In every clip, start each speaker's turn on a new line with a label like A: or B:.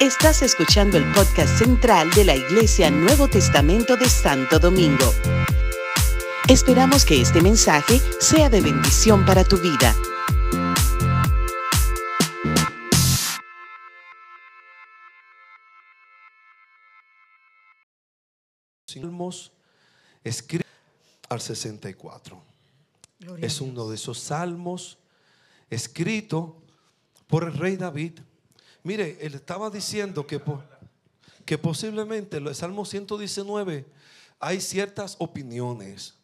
A: Estás escuchando el podcast central de la Iglesia Nuevo Testamento de Santo Domingo. Esperamos que este mensaje sea de bendición para tu vida.
B: Salmos escrito al 64. Es uno de esos salmos escrito por el rey David. Mire, él estaba diciendo que, que posiblemente el Salmo 119 hay ciertas opiniones,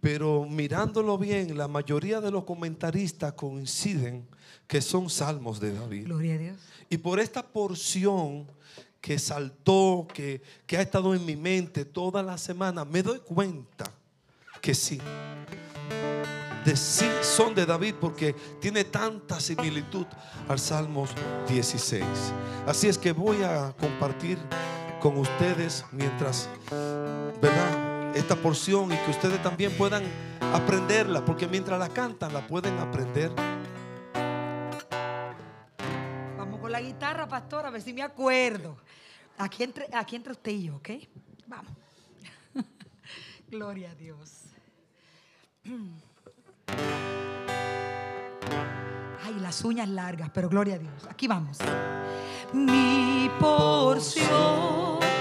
B: pero mirándolo bien, la mayoría de los comentaristas coinciden que son salmos de David.
C: Gloria a Dios.
B: Y por esta porción que saltó, que, que ha estado en mi mente toda la semana, me doy cuenta que sí. De sí son de David porque tiene tanta similitud al Salmos 16. Así es que voy a compartir con ustedes mientras, ¿verdad? Esta porción y que ustedes también puedan aprenderla, porque mientras la cantan la pueden aprender.
C: Vamos con la guitarra, pastor, a ver si me acuerdo. Aquí entre, aquí entre usted y yo, ¿ok? Vamos. Gloria a Dios. Ay, las uñas largas, pero gloria a Dios. Aquí vamos. Mi porción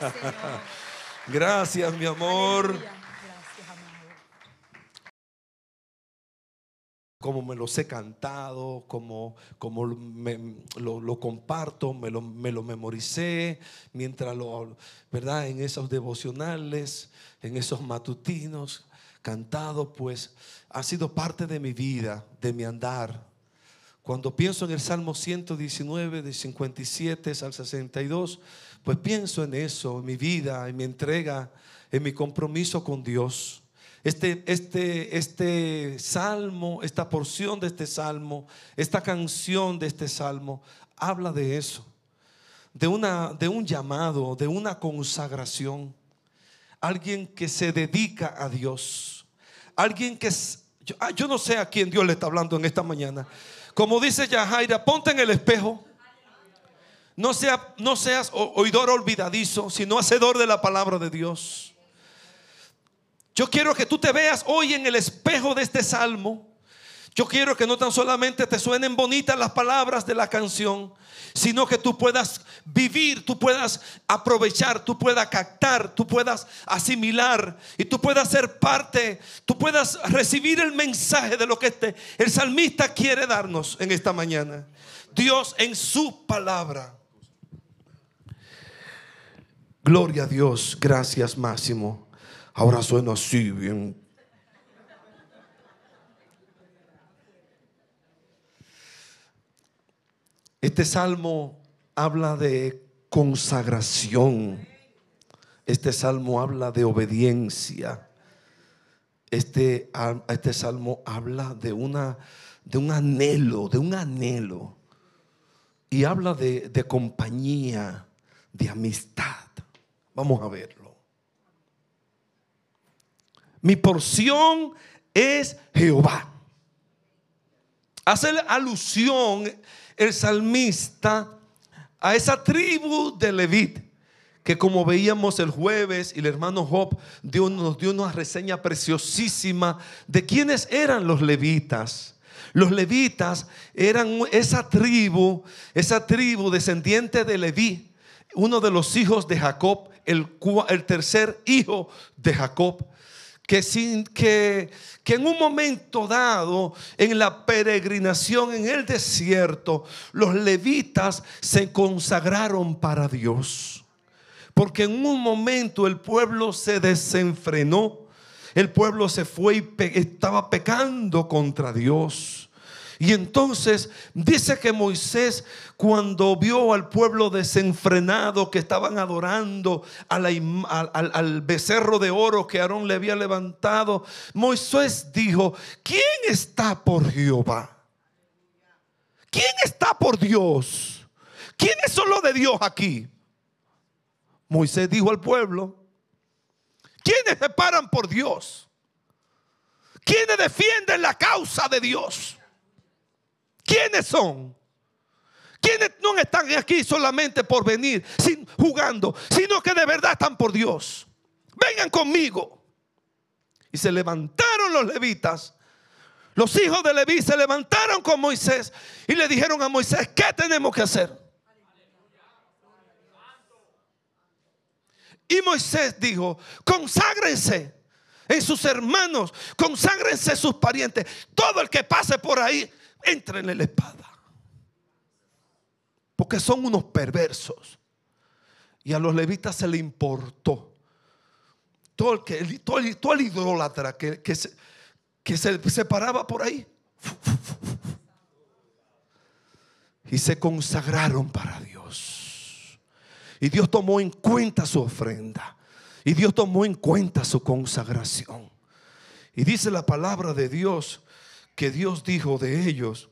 B: Gracias.
C: Gracias, Señor.
B: Gracias, mi amor.
C: Aleluya. Gracias, amado.
B: como me los he cantado, como, como me- lo, lo comparto, me lo, me lo memoricé, mientras lo, ¿verdad? En esos devocionales, en esos matutinos, cantado, pues ha sido parte de mi vida, de mi andar. Cuando pienso en el Salmo 119, de 57 al 62, pues pienso en eso, en mi vida, en mi entrega, en mi compromiso con Dios. Este, este, este salmo, esta porción de este salmo, esta canción de este salmo, habla de eso, de, una, de un llamado, de una consagración. Alguien que se dedica a Dios. Alguien que... Yo, ah, yo no sé a quién Dios le está hablando en esta mañana. Como dice Yajaira, ponte en el espejo. No, sea, no seas oidor olvidadizo, sino hacedor de la palabra de Dios. Yo quiero que tú te veas hoy en el espejo de este salmo. Yo quiero que no tan solamente te suenen bonitas las palabras de la canción, sino que tú puedas vivir, tú puedas aprovechar, tú puedas captar, tú puedas asimilar y tú puedas ser parte, tú puedas recibir el mensaje de lo que este, el salmista quiere darnos en esta mañana. Dios en su palabra. Gloria a Dios, gracias Máximo. Ahora suena así bien. Este salmo habla de consagración. Este salmo habla de obediencia. Este, este salmo habla de, una, de un anhelo, de un anhelo. Y habla de, de compañía, de amistad. Vamos a verlo. Mi porción es Jehová. Hace alusión el salmista a esa tribu de Levit, que como veíamos el jueves y el hermano Job dio- nos dio una reseña preciosísima de quiénes eran los levitas. Los levitas eran esa tribu, esa tribu descendiente de Leví, uno de los hijos de Jacob, el, el tercer hijo de Jacob que, sin, que, que en un momento dado, en la peregrinación en el desierto, los levitas se consagraron para Dios. Porque en un momento el pueblo se desenfrenó, el pueblo se fue y estaba pecando contra Dios. Y entonces dice que Moisés cuando vio al pueblo desenfrenado que estaban adorando al- al becerro de oro que Aarón le había levantado, Moisés dijo, ¿quién está por Jehová? ¿Quién está por Dios? ¿Quiénes son los de Dios aquí? Moisés dijo al pueblo, ¿quiénes se paran por Dios? ¿Quiénes defienden la causa de Dios? ¿Quiénes son? ¿Quiénes no están aquí solamente por venir sin, jugando, sino que de verdad están por Dios? Vengan conmigo. Y se levantaron los levitas. Los hijos de Leví se levantaron con Moisés y le dijeron a Moisés, ¿qué tenemos que hacer? Y Moisés dijo, conságrense en sus hermanos, conságrense sus parientes. Todo el que pase por ahí, entren en la espada. Porque son unos perversos. Y a los levitas se le importó. Todo el, que, todo el, todo el idólatra que, que se, que se, se paraba por ahí. Y se consagraron para Dios. Y Dios tomó en cuenta su ofrenda. Y Dios tomó en cuenta su consagración. Y dice la palabra de Dios que Dios dijo de ellos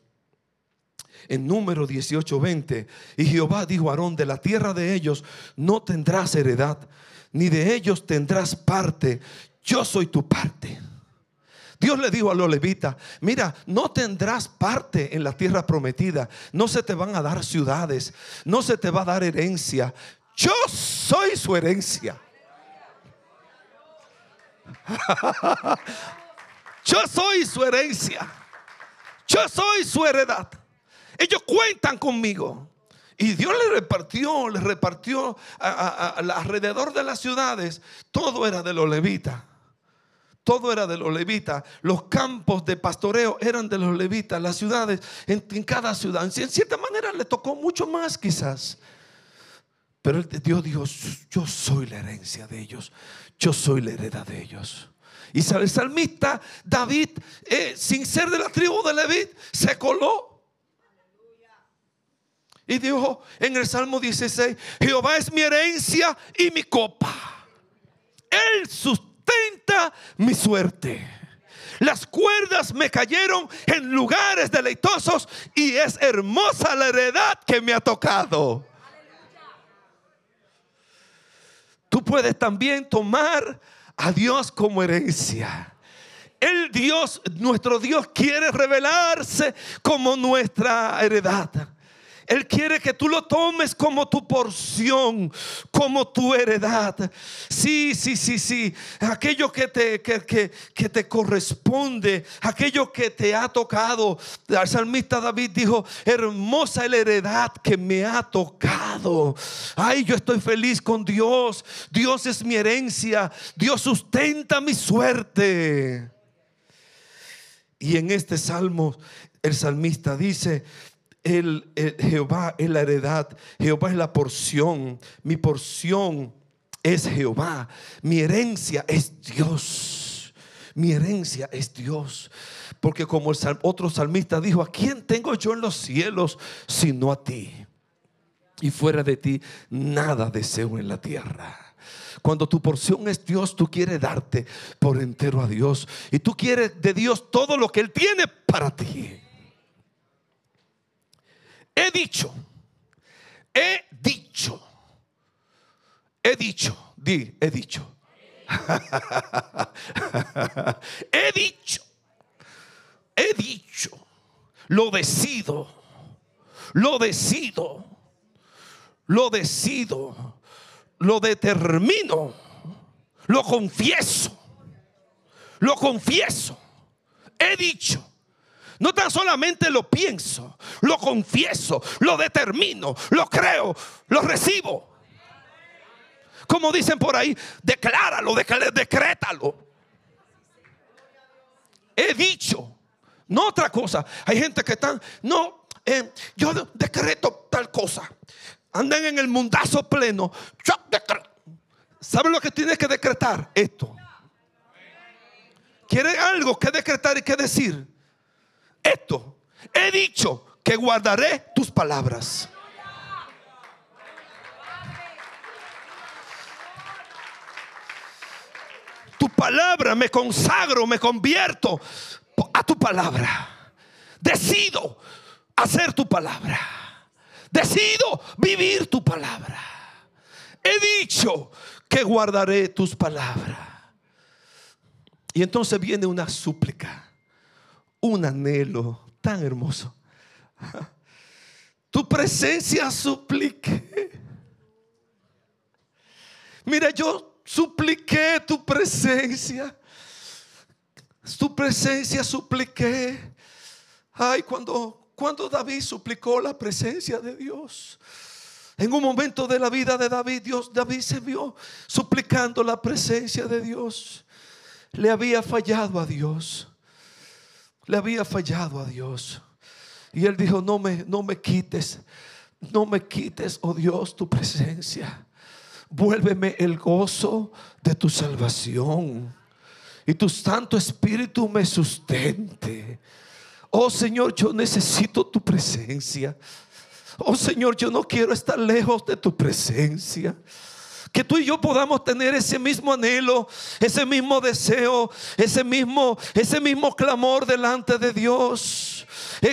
B: en número 18, 20. Y Jehová dijo a Aarón, de la tierra de ellos no tendrás heredad, ni de ellos tendrás parte. Yo soy tu parte. Dios le dijo a los levitas, mira, no tendrás parte en la tierra prometida, no se te van a dar ciudades, no se te va a dar herencia. Yo soy su herencia. Yo soy su herencia. Yo soy su heredad. Ellos cuentan conmigo. Y Dios le repartió, le repartió alrededor de las ciudades. Todo era de los levitas. Todo era de los levitas. Los campos de pastoreo eran de los levitas. Las ciudades, en, cada ciudad. En cierta manera le tocó mucho más quizás. Pero Dios dijo, yo soy la herencia de ellos. Yo soy la heredad de ellos. Y el salmista David, eh, sin ser de la tribu de Leví, se coló. Y dijo en el Salmo 16, Jehová es mi herencia y mi copa. Él sustenta mi suerte. Las cuerdas me cayeron en lugares deleitosos y es hermosa la heredad que me ha tocado. Tú puedes también tomar a Dios como herencia. El Dios, nuestro Dios quiere revelarse como nuestra heredad. Él quiere que tú lo tomes como tu porción, como tu heredad. Sí, sí, sí, sí. Aquello que te, que, que, te corresponde, aquello que te ha tocado. El salmista David dijo, hermosa es la heredad que me ha tocado. Ay, yo estoy feliz con Dios. Dios es mi herencia. Dios sustenta mi suerte. Y en este salmo el salmista dice, el, Jehová es la heredad, Jehová es la porción, mi porción es Jehová, mi herencia es Dios, mi herencia es Dios. Porque como el otro salmista dijo, ¿a quién tengo yo en los cielos sino a ti? Y fuera de ti nada deseo en la tierra. Cuando tu porción es Dios, tú quieres darte por entero a Dios. Y tú quieres de Dios todo lo que Él tiene para ti. He dicho, he dicho, he dicho, di, he dicho. he dicho, he dicho, lo decido, lo decido, lo decido, lo determino, lo confieso, lo confieso, he dicho no tan solamente lo pienso, lo confieso, lo determino, lo creo, lo recibo. Como dicen por ahí, decláralo, decrétalo. He dicho, no otra cosa. Hay gente que están, no, eh, yo decreto tal cosa. Andan en el mundazo pleno. ¿Saben lo que tienes que decretar? Esto. ¿Quiere algo que decretar y que decir? Esto, he dicho que guardaré tus palabras. Tu palabra me consagro, me convierto a tu palabra. Decido hacer tu palabra. Decido vivir tu palabra. He dicho que guardaré tus palabras. Y entonces viene una súplica un anhelo tan hermoso. Tu presencia supliqué. Mira, yo supliqué tu presencia. Tu presencia supliqué. Ay, cuando, cuando David suplicó la presencia de Dios. En un momento de la vida de David, Dios, David se vio suplicando la presencia de Dios. Le había fallado a Dios le había fallado a Dios. Y él dijo, no me, no me quites, no me quites, oh Dios, tu presencia. Vuélveme el gozo de tu salvación. Y tu Santo Espíritu me sustente. Oh Señor, yo necesito tu presencia. Oh Señor, yo no quiero estar lejos de tu presencia. Que tú y yo podamos tener ese mismo anhelo, ese mismo deseo, ese mismo, ese mismo clamor delante de Dios.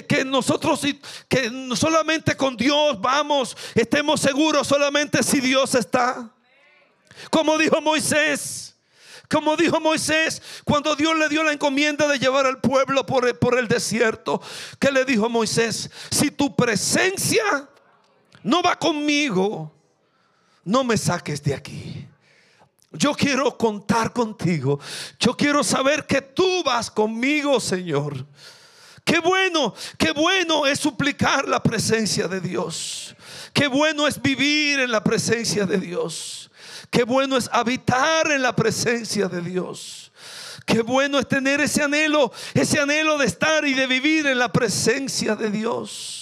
B: que nosotros, que solamente con Dios vamos, estemos seguros solamente si Dios está. Como dijo Moisés, Como dijo Moisés cuando Dios le dio la encomienda de llevar al pueblo por el, por el desierto. ¿Qué le dijo Moisés? Si tu presencia no va conmigo, no me saques de aquí. Yo quiero contar contigo. Yo quiero saber que tú vas conmigo, Señor. Qué bueno, qué bueno es suplicar la presencia de Dios. Qué bueno es vivir en la presencia de Dios. Qué bueno es habitar en la presencia de Dios. Qué bueno es tener ese anhelo, ese anhelo de estar y de vivir en la presencia de Dios.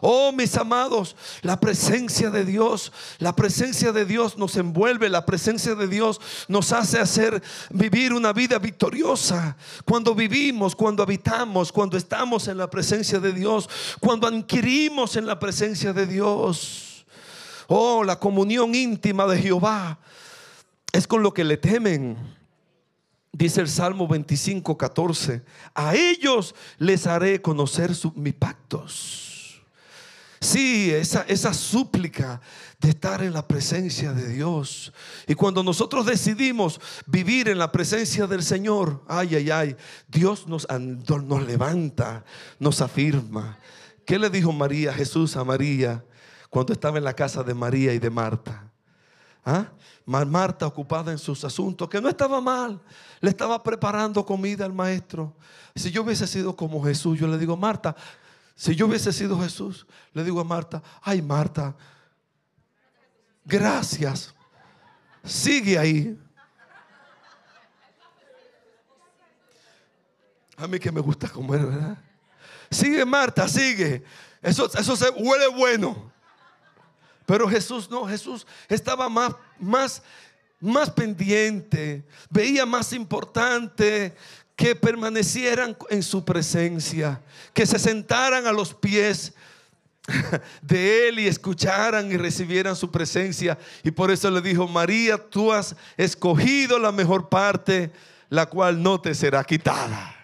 B: Oh, mis amados, la presencia de Dios, la presencia de Dios nos envuelve, la presencia de Dios nos hace hacer vivir una vida victoriosa. Cuando vivimos, cuando habitamos, cuando estamos en la presencia de Dios, cuando adquirimos en la presencia de Dios. Oh, la comunión íntima de Jehová es con lo que le temen. Dice el Salmo 25, 14. A ellos les haré conocer mis pactos. Sí, esa, esa súplica de estar en la presencia de Dios. Y cuando nosotros decidimos vivir en la presencia del Señor, ay, ay, ay, Dios nos, nos levanta, nos afirma. ¿Qué le dijo María, Jesús a María cuando estaba en la casa de María y de Marta? ¿Ah? Marta ocupada en sus asuntos, que no estaba mal, le estaba preparando comida al maestro. Si yo hubiese sido como Jesús, yo le digo, Marta, si yo hubiese sido Jesús, le digo a Marta, ay Marta, gracias. Sigue ahí. A mí que me gusta comer, ¿verdad? Sigue Marta, sigue. Eso, eso se huele bueno. Pero Jesús no, Jesús estaba más, más, más pendiente, veía más importante que permanecieran en su presencia, que se sentaran a los pies de él y escucharan y recibieran su presencia. Y por eso le dijo, María, tú has escogido la mejor parte, la cual no te será quitada.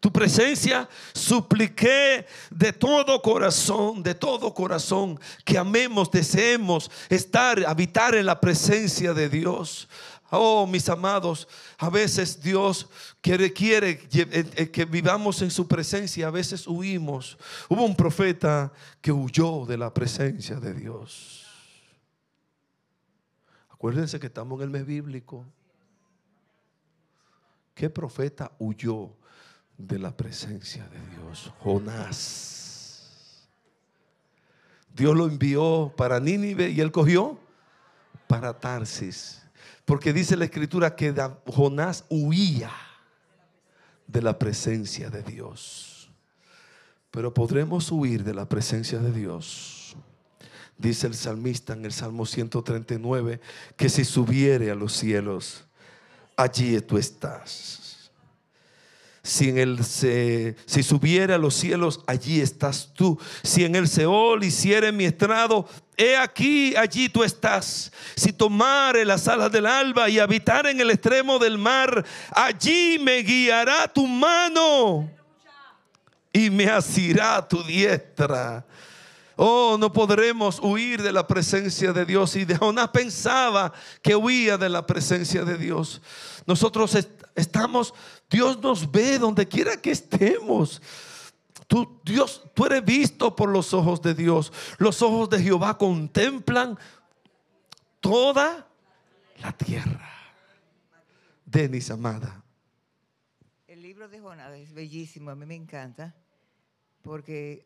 B: Tu presencia supliqué de todo corazón, de todo corazón, que amemos, deseemos estar, habitar en la presencia de Dios. Oh, mis amados, a veces Dios quiere, quiere eh, eh, que vivamos en su presencia, a veces huimos. Hubo un profeta que huyó de la presencia de Dios. Acuérdense que estamos en el mes bíblico. ¿Qué profeta huyó de la presencia de Dios? Jonás. Dios lo envió para Nínive y él cogió para Tarsis. Porque dice la escritura que Jonás huía de la presencia de Dios. Pero podremos huir de la presencia de Dios. Dice el salmista en el Salmo 139 que si subiere a los cielos, allí tú estás. Si en el si subiera a los cielos, allí estás tú. Si en el Seol hiciere mi estrado, he aquí, allí tú estás. Si tomare las alas del alba y habitar en el extremo del mar, allí me guiará tu mano y me asirá tu diestra. Oh, no podremos huir de la presencia de Dios. Y de Jonás pensaba que huía de la presencia de Dios. Nosotros estamos Dios nos ve donde quiera que estemos. Tú, Dios, tú eres visto por los ojos de Dios. Los ojos de Jehová contemplan toda la tierra. Denis, amada.
D: El libro de Jonás es bellísimo, a mí me encanta, porque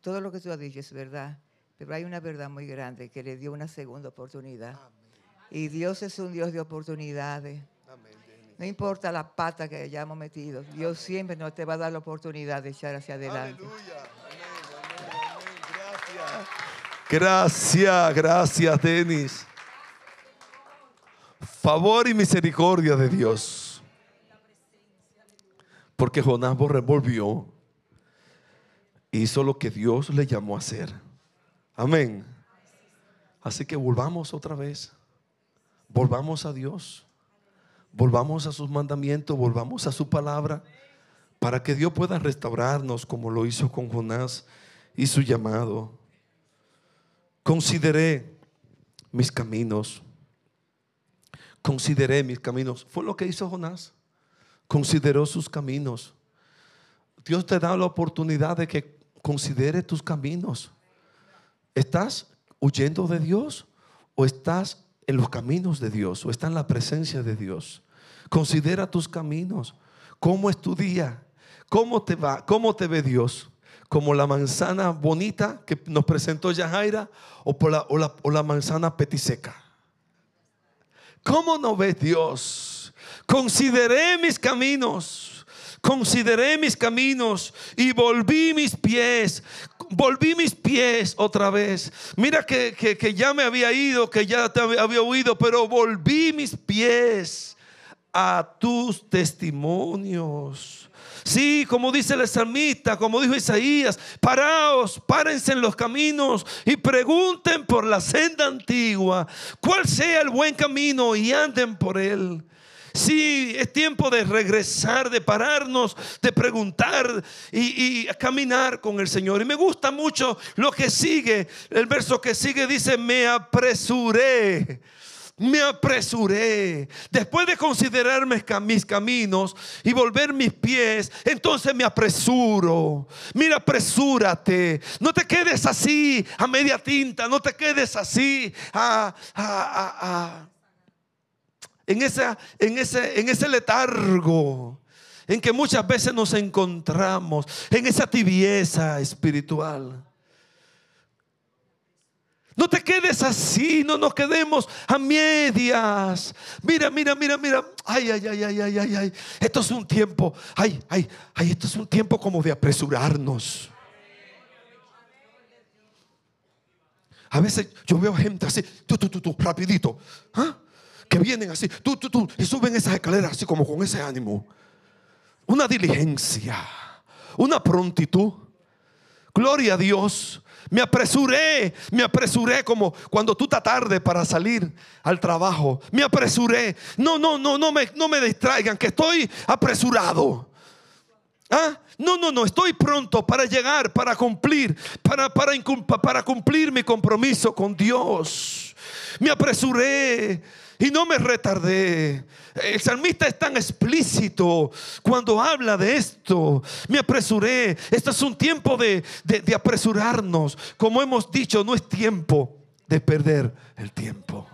D: todo lo que tú has dicho es verdad, pero hay una verdad muy grande que le dio una segunda oportunidad. Y Dios es un Dios de oportunidades. No importa la pata que hayamos metido, Dios siempre nos te va a dar la oportunidad de echar hacia adelante. Aleluya.
B: Gracias, gracias, Denis. Favor y misericordia de Dios. Porque Jonás revolvió. Hizo lo que Dios le llamó a hacer. Amén. Así que volvamos otra vez. Volvamos a Dios. Volvamos a sus mandamientos, volvamos a su palabra, para que Dios pueda restaurarnos como lo hizo con Jonás y su llamado. Consideré mis caminos Consideré mis caminos. Fue lo que hizo Jonás. Consideró sus caminos. Dios te da la oportunidad de que considere tus caminos. ¿Estás huyendo de Dios o estás en los caminos de Dios o estás en la presencia de Dios? Considera tus caminos. ¿Cómo es tu día? ¿Cómo te va? ¿Cómo te ve Dios? ¿Como la manzana bonita que nos presentó Yajaira o, por la, o, la, o la manzana petiseca? ¿Cómo no ves Dios? Consideré mis caminos, consideré mis caminos y volví mis pies, volví mis pies otra vez. Mira que, que, que ya me había ido, que ya te había oído, pero volví mis pies a tus testimonios. Sí, como dice el salmista, como dijo Isaías, paraos, párense en los caminos y pregunten por la senda antigua, cuál sea el buen camino y anden por él. Sí, es tiempo de regresar, de pararnos, de preguntar y, y, caminar con el Señor. Y me gusta mucho lo que sigue. El verso que sigue dice, me apresuré me apresuré. Después de considerarme mis caminos y volver mis pies, entonces me apresuro. Mira, apresúrate. No te quedes así a media tinta. No te quedes así en, esa, en, ese, en ese letargo en que muchas veces nos encontramos, en esa tibieza espiritual. No te quedes así, no nos quedemos a medias. Mira, mira, mira, mira. Ay, ay, ay, ay, ay, ay, ay. Esto es un tiempo. Ay, ay, ay, esto es un tiempo como de apresurarnos. A veces yo veo gente así, tú, tú, tú, tú, rapidito, ¿ah? que vienen así, tú, tú, tú, y suben esas escaleras así como con ese ánimo. Una diligencia, una prontitud. Gloria a Dios. Me apresuré, me apresuré como cuando tú estás tarde para salir al trabajo. Me apresuré. No, no, no, no me, no me distraigan, que estoy apresurado. ¿Ah? No, no, no, estoy pronto para llegar, para cumplir, para, para, para cumplir mi compromiso con Dios. Me apresuré y no me retardé. El salmista es tan explícito cuando habla de esto. Me apresuré. Este es un tiempo de, de, apresurarnos. Como hemos dicho, no es tiempo de perder el tiempo.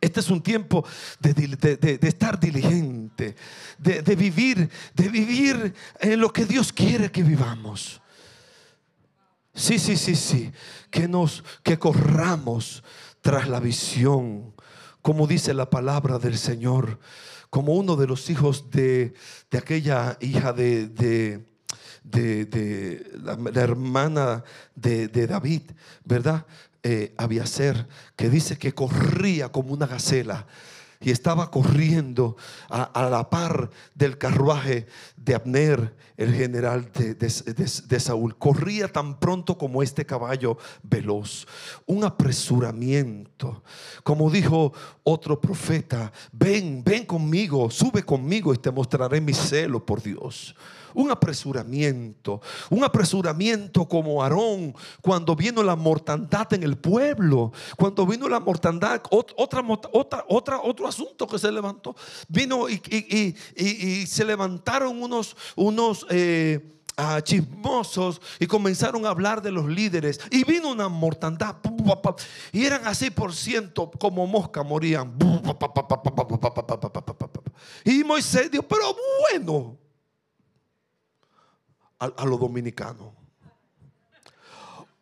B: Este es un tiempo de, de estar diligente, de, vivir, de vivir en lo que Dios quiere que vivamos. Sí, sí, sí, sí. Que nos, que corramos tras la visión, como dice la palabra del Señor, como uno de los hijos de, de aquella hija de, de, la, hermana de, David, ¿verdad? Eh, Abiaser, que dice que corría como una gacela y estaba corriendo a, la par del carruaje de Abner, el general de, de, de, Saúl. Corría tan pronto como este caballo veloz. Un apresuramiento. Como dijo otro profeta, ven, ven conmigo, sube conmigo y te mostraré mi celo por Dios un apresuramiento, un apresuramiento como Aarón cuando vino la mortandad en el pueblo, cuando vino la mortandad, otra, otra, otra, otro asunto que se levantó, vino y, se levantaron unos, unos eh, uh, chismosos y comenzaron a hablar de los líderes y vino una mortandad y eran así por ciento como mosca morían y Moisés dijo pero bueno a, a lo dominicano.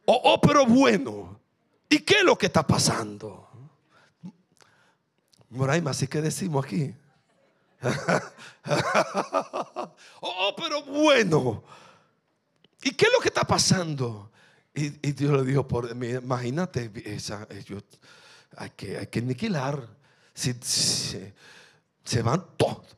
B: Oh, oh, pero bueno. ¿Y qué es lo que está pasando? Moraima, ¿así que decimos aquí? oh, oh, pero bueno. ¿Y qué es lo que está pasando? Y, y Dios le dijo, por, imagínate, esa, ellos, hay, que, hay que aniquilar. Si, si, se van todos.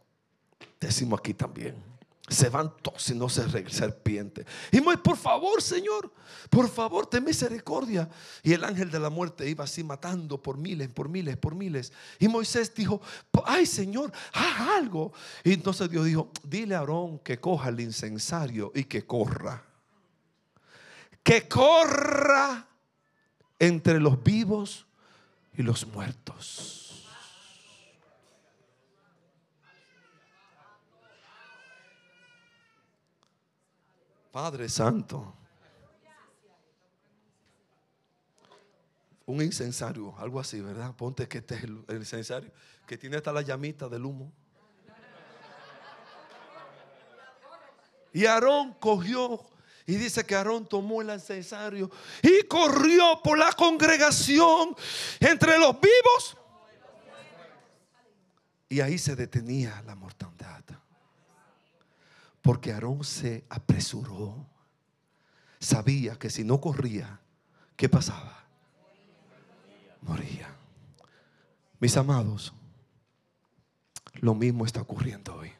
B: Decimos aquí también se van todos y no se serpiente. Y Moisés, por favor, Señor, por favor, ten misericordia. Y el ángel de la muerte iba así matando por miles, por miles, por miles. Y Moisés dijo, ay Señor, haz algo. Y entonces Dios dijo, dile a Aarón que coja el incensario y que corra. Que corra entre los vivos y los muertos. Padre Santo. Un incensario, algo así, ¿verdad? Ponte que este es el, incensario, que tiene hasta la llamita del humo. Y Aarón cogió, y dice que Aarón tomó el incensario y corrió por la congregación entre los vivos. Y ahí se detenía la mortandad. Porque Aarón se apresuró. Sabía que si no corría, ¿qué pasaba? Moría. Mis amados, lo mismo está ocurriendo hoy.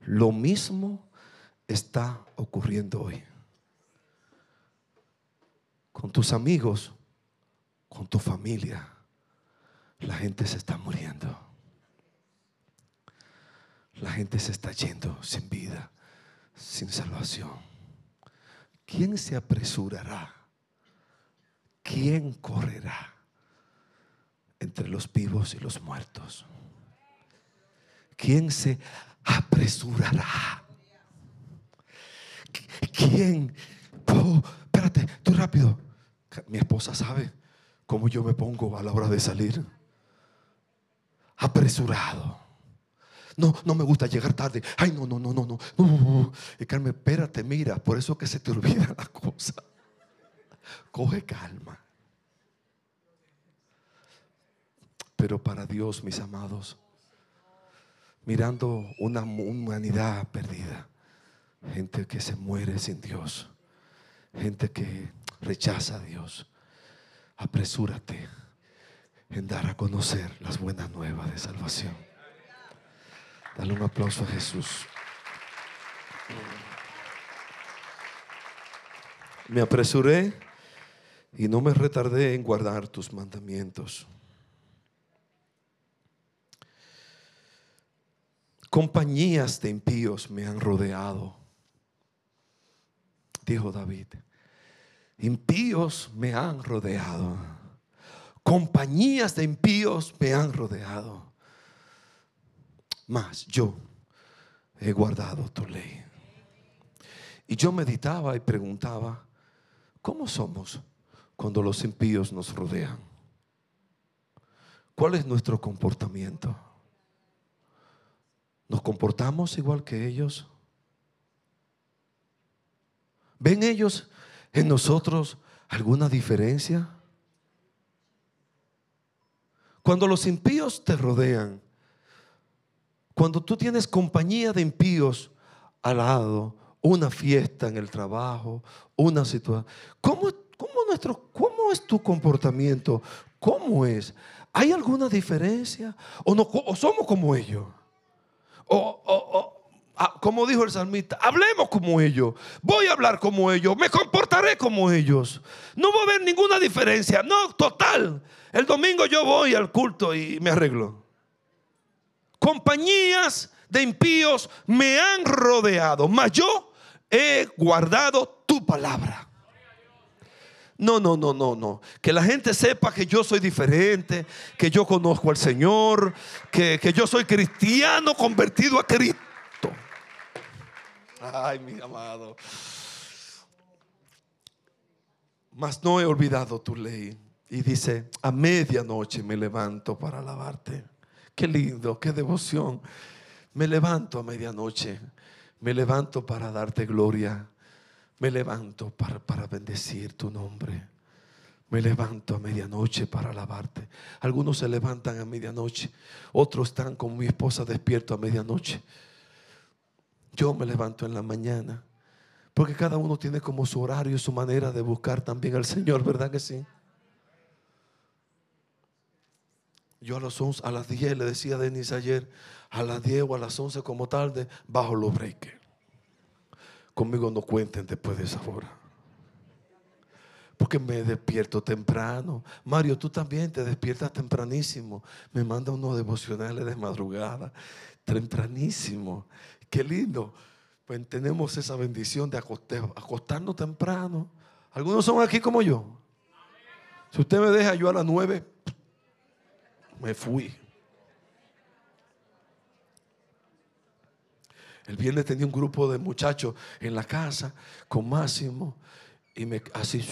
B: Lo mismo está ocurriendo hoy. Con tus amigos, con tu familia, la gente se está muriendo. La gente se está yendo sin vida, sin salvación. ¿Quién se apresurará? ¿Quién correrá entre los vivos y los muertos? ¿Quién se apresurará? ¿Quién? Oh, espérate, tú rápido. Mi esposa sabe cómo yo me pongo a la hora de salir. Apresurado. No, no me gusta llegar tarde. Ay, no, no, no, no, no. Uh, y Carmen, espérate, mira, por eso que se te olvida la cosa. Coge calma. Pero para Dios, mis amados, mirando una humanidad perdida, gente que se muere sin Dios, gente que rechaza a Dios, apresúrate en dar a conocer las buenas nuevas de salvación. Dale un aplauso a Jesús. Me apresuré y no me retardé en guardar tus mandamientos. Compañías de impíos me han rodeado, dijo David. Impíos me han rodeado. Compañías de impíos me han rodeado. Mas yo he guardado tu ley. Y yo meditaba y preguntaba, ¿cómo somos cuando los impíos nos rodean? ¿Cuál es nuestro comportamiento? ¿Nos comportamos igual que ellos? ¿Ven ellos en nosotros alguna diferencia? Cuando los impíos te rodean, cuando tú tienes compañía de impíos al lado, una fiesta en el trabajo, una situación, ¿cómo, cómo, nuestro, ¿cómo es tu comportamiento? ¿Cómo es? ¿Hay alguna diferencia? ¿O, no, o somos como ellos? O, ah, como dijo el salmista, hablemos como ellos. Voy a hablar como ellos. Me comportaré como ellos. No va a haber ninguna diferencia. No, total. El domingo yo voy al culto y me arreglo. Compañías de impíos me han rodeado, mas yo he guardado tu palabra. No, no, no, no, no. Que la gente sepa que yo soy diferente, que yo conozco al Señor, que, que yo soy cristiano convertido a Cristo. Ay, mi amado. Mas no he olvidado tu ley. Y dice, a medianoche me levanto para alabarte. Qué lindo, qué devoción. Me levanto a medianoche. Me levanto para darte gloria. Me levanto para, para bendecir tu nombre. Me levanto a medianoche para alabarte. Algunos se levantan a medianoche. Otros están con mi esposa despierto a medianoche. Yo me levanto en la mañana. Porque cada uno tiene como su horario su manera de buscar también al Señor, ¿verdad que sí? Yo a, las 11, a las 10 le decía a Denis ayer, a las 10 o a las 11 como tarde, bajo los breakers. Conmigo no cuenten después de esa hora. Porque me despierto temprano. Mario, tú también te despiertas tempranísimo. Me manda unos devocionales de madrugada. Tempranísimo. Qué lindo. Pues tenemos esa bendición de acostarnos temprano. Algunos son aquí como yo. Si usted me deja yo a las 9, me fui. El viernes tenía un grupo de muchachos en la casa con Máximo y me así,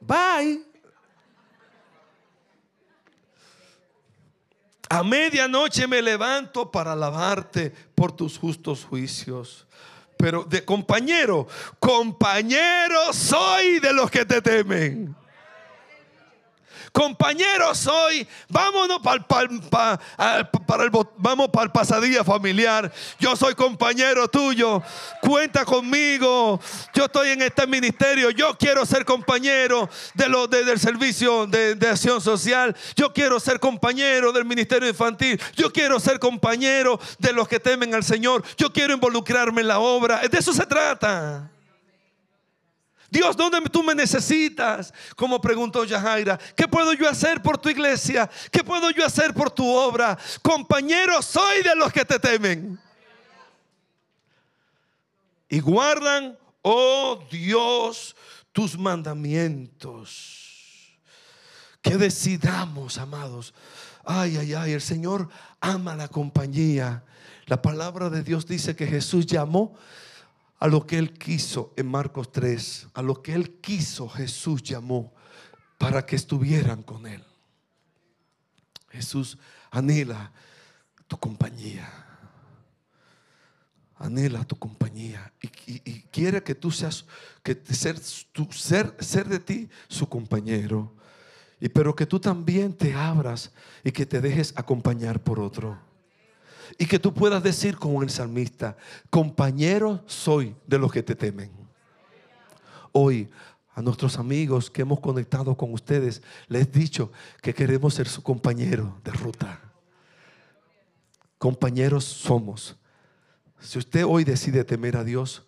B: bye. A medianoche me levanto para alabarte por tus justos juicios. Pero de compañero, compañero soy de los que te temen. Compañeros, hoy vámonos para el, para el, vamos para el pasadilla familiar. Yo soy compañero tuyo. Cuenta conmigo. Yo estoy en este ministerio. Yo quiero ser compañero de lo, del servicio de, de acción social. Yo quiero ser compañero del ministerio infantil. Yo quiero ser compañero de los que temen al Señor. Yo quiero involucrarme en la obra. De eso se trata. Dios, ¿dónde tú me necesitas? Como preguntó Yahaira, ¿qué puedo yo hacer por tu iglesia? ¿Qué puedo yo hacer por tu obra? Compañero, soy de los que te temen. Y guardan, oh Dios, tus mandamientos. Que decidamos, amados. Ay, ay, ay, el Señor ama la compañía. La palabra de Dios dice que Jesús llamó a lo que Él quiso en Marcos 3, a lo que Él quiso Jesús llamó para que estuvieran con Él. Jesús anhela tu compañía. Anhela tu compañía y, quiere que tú seas, que ser, tu, ser, ser de ti su compañero. Y pero que tú también te abras y que te dejes acompañar por otro. Y que tú puedas decir como el salmista, compañero soy de los que te temen. Hoy a nuestros amigos que hemos conectado con ustedes, les he dicho que queremos ser su compañero de ruta. Compañeros somos. Si usted hoy decide temer a Dios,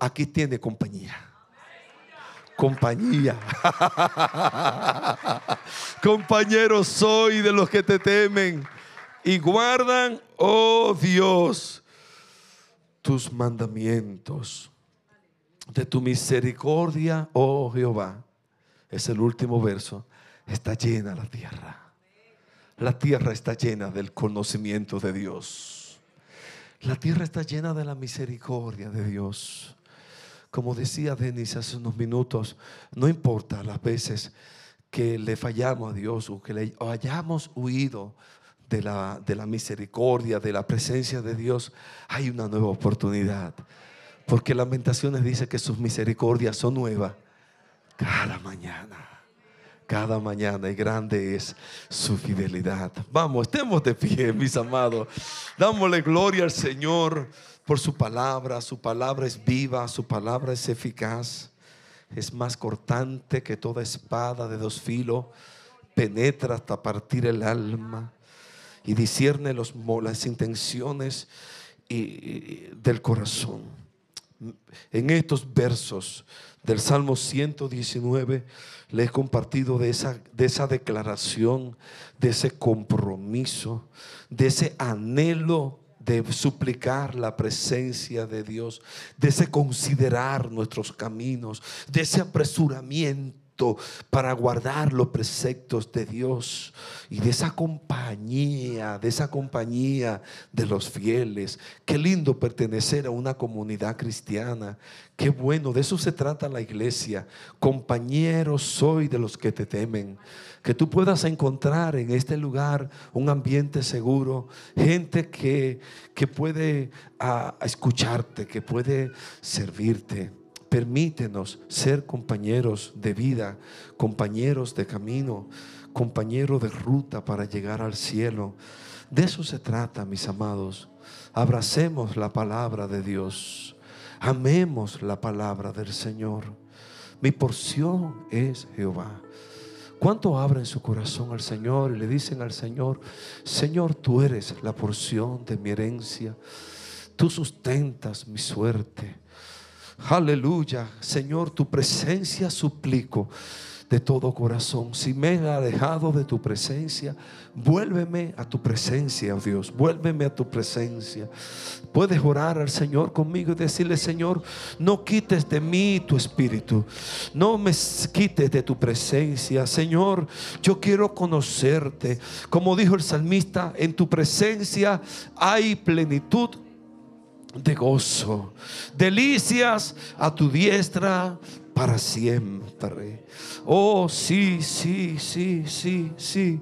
B: aquí tiene compañía. Compañía. Compañeros soy de los que te temen y guardan, oh Dios, tus mandamientos. De tu misericordia, oh Jehová. Es el último verso. Está llena la tierra. La tierra está llena del conocimiento de Dios. La tierra está llena de la misericordia de Dios. Como decía Denis hace unos minutos, no importa las veces que le fallamos a Dios o que le hayamos huido de la, de la misericordia, de la presencia de Dios, hay una nueva oportunidad. Porque Lamentaciones dice que sus misericordias son nuevas cada mañana. Cada mañana y grande es su fidelidad. Vamos, estemos de pie, mis amados. Dámosle gloria al Señor por su palabra. Su palabra es viva, su palabra es eficaz. Es más cortante que toda espada de dos filos. Penetra hasta partir el alma y discierne los, las intenciones y, del corazón. En estos versos del Salmo 119 le he compartido de esa, de esa declaración, de ese compromiso, de ese anhelo de suplicar la presencia de Dios, de ese considerar nuestros caminos, de ese apresuramiento para guardar los preceptos de Dios y de esa compañía, de esa compañía de los fieles. Qué lindo pertenecer a una comunidad cristiana. Qué bueno, de eso se trata la iglesia. Compañeros soy de los que te temen. Que tú puedas encontrar en este lugar un ambiente seguro, gente que, que puede ah, escucharte, que puede servirte. Permítenos ser compañeros de vida, compañeros de camino, compañeros de ruta para llegar al cielo. De eso se trata, mis amados. Abracemos la palabra de Dios. Amemos la palabra del Señor. Mi porción es Jehová. ¿Cuánto abren su corazón al Señor y le dicen al Señor, Señor, tú eres la porción de mi herencia? Tú sustentas mi suerte. Aleluya. Señor, tu presencia suplico de todo corazón. Si me he alejado de tu presencia, vuélveme a tu presencia, oh Dios. Vuélveme a tu presencia. Puedes orar al Señor conmigo y decirle, Señor, no quites de mí tu espíritu. No me quites de tu presencia. Señor, yo quiero conocerte. Como dijo el salmista, en tu presencia hay plenitud de gozo. Delicias a tu diestra para siempre. Oh, sí, sí, sí, sí, sí.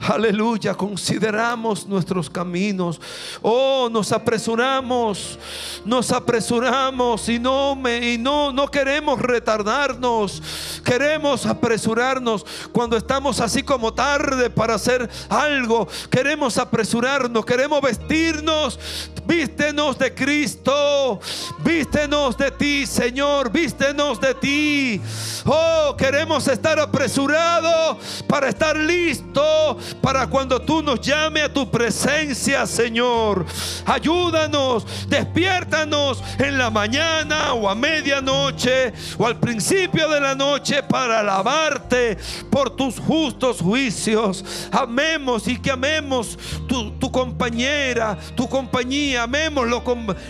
B: Aleluya, consideramos nuestros caminos. Oh, nos apresuramos, nos apresuramos y no me y no no queremos retardarnos. Queremos apresurarnos cuando estamos así como tarde para hacer algo. Queremos apresurarnos, queremos vestirnos. Vístenos de Cristo. Vístenos de ti, Señor. Vístenos de ti. Oh, queremos estar apresurados para estar listos para cuando tú nos llame a tu presencia, Señor. Ayúdanos, despiértanos en la mañana o a medianoche o al principio de la noche para alabarte por tus justos juicios. Amemos y que amemos tu, compañera, tu compañía. Amemos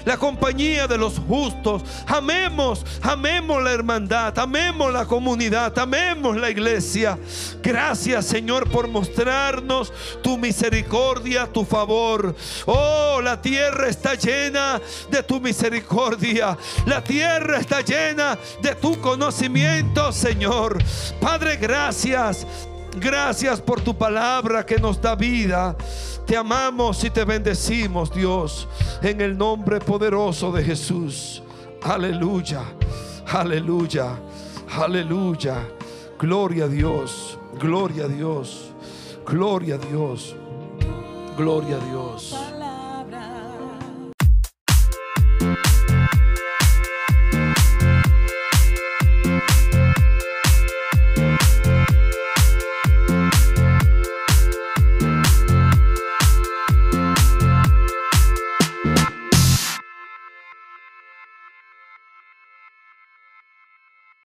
B: la compañía de los justos. Amemos, amemos la hermandad. Amemos la comunidad. Amemos la iglesia. Gracias, Señor, por mostrar tu misericordia, tu favor. Oh, la tierra está llena de tu misericordia. La tierra está llena de tu conocimiento, Señor. Padre, gracias. Gracias por tu palabra que nos da vida. Te amamos y te bendecimos, Dios, en el nombre poderoso de Jesús. Aleluya, aleluya, aleluya. Gloria a Dios, gloria a Dios. Gloria a Dios. Gloria a Dios.